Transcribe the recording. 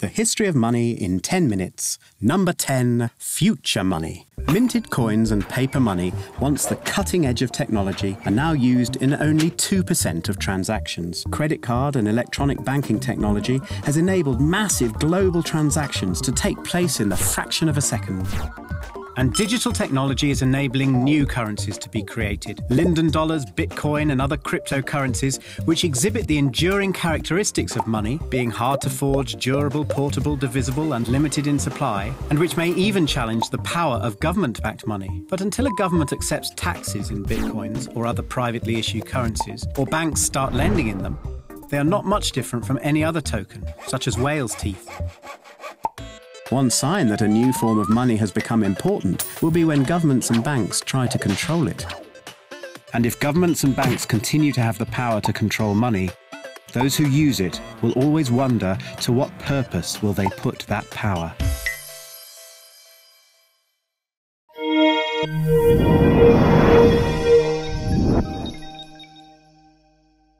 The History of Money in 10 Minutes. Number 10 Future Money. Minted coins and paper money, once the cutting edge of technology, are now used in only 2% of transactions. Credit card and electronic banking technology has enabled massive global transactions to take place in the fraction of a second. And digital technology is enabling new currencies to be created Linden dollars, Bitcoin, and other cryptocurrencies, which exhibit the enduring characteristics of money, being hard to forge, durable, portable, divisible, and limited in supply, and which may even challenge the power of government backed money. But until a government accepts taxes in Bitcoins or other privately issued currencies, or banks start lending in them, they are not much different from any other token, such as whale's teeth. One sign that a new form of money has become important will be when governments and banks try to control it. And if governments and banks continue to have the power to control money, those who use it will always wonder to what purpose will they put that power.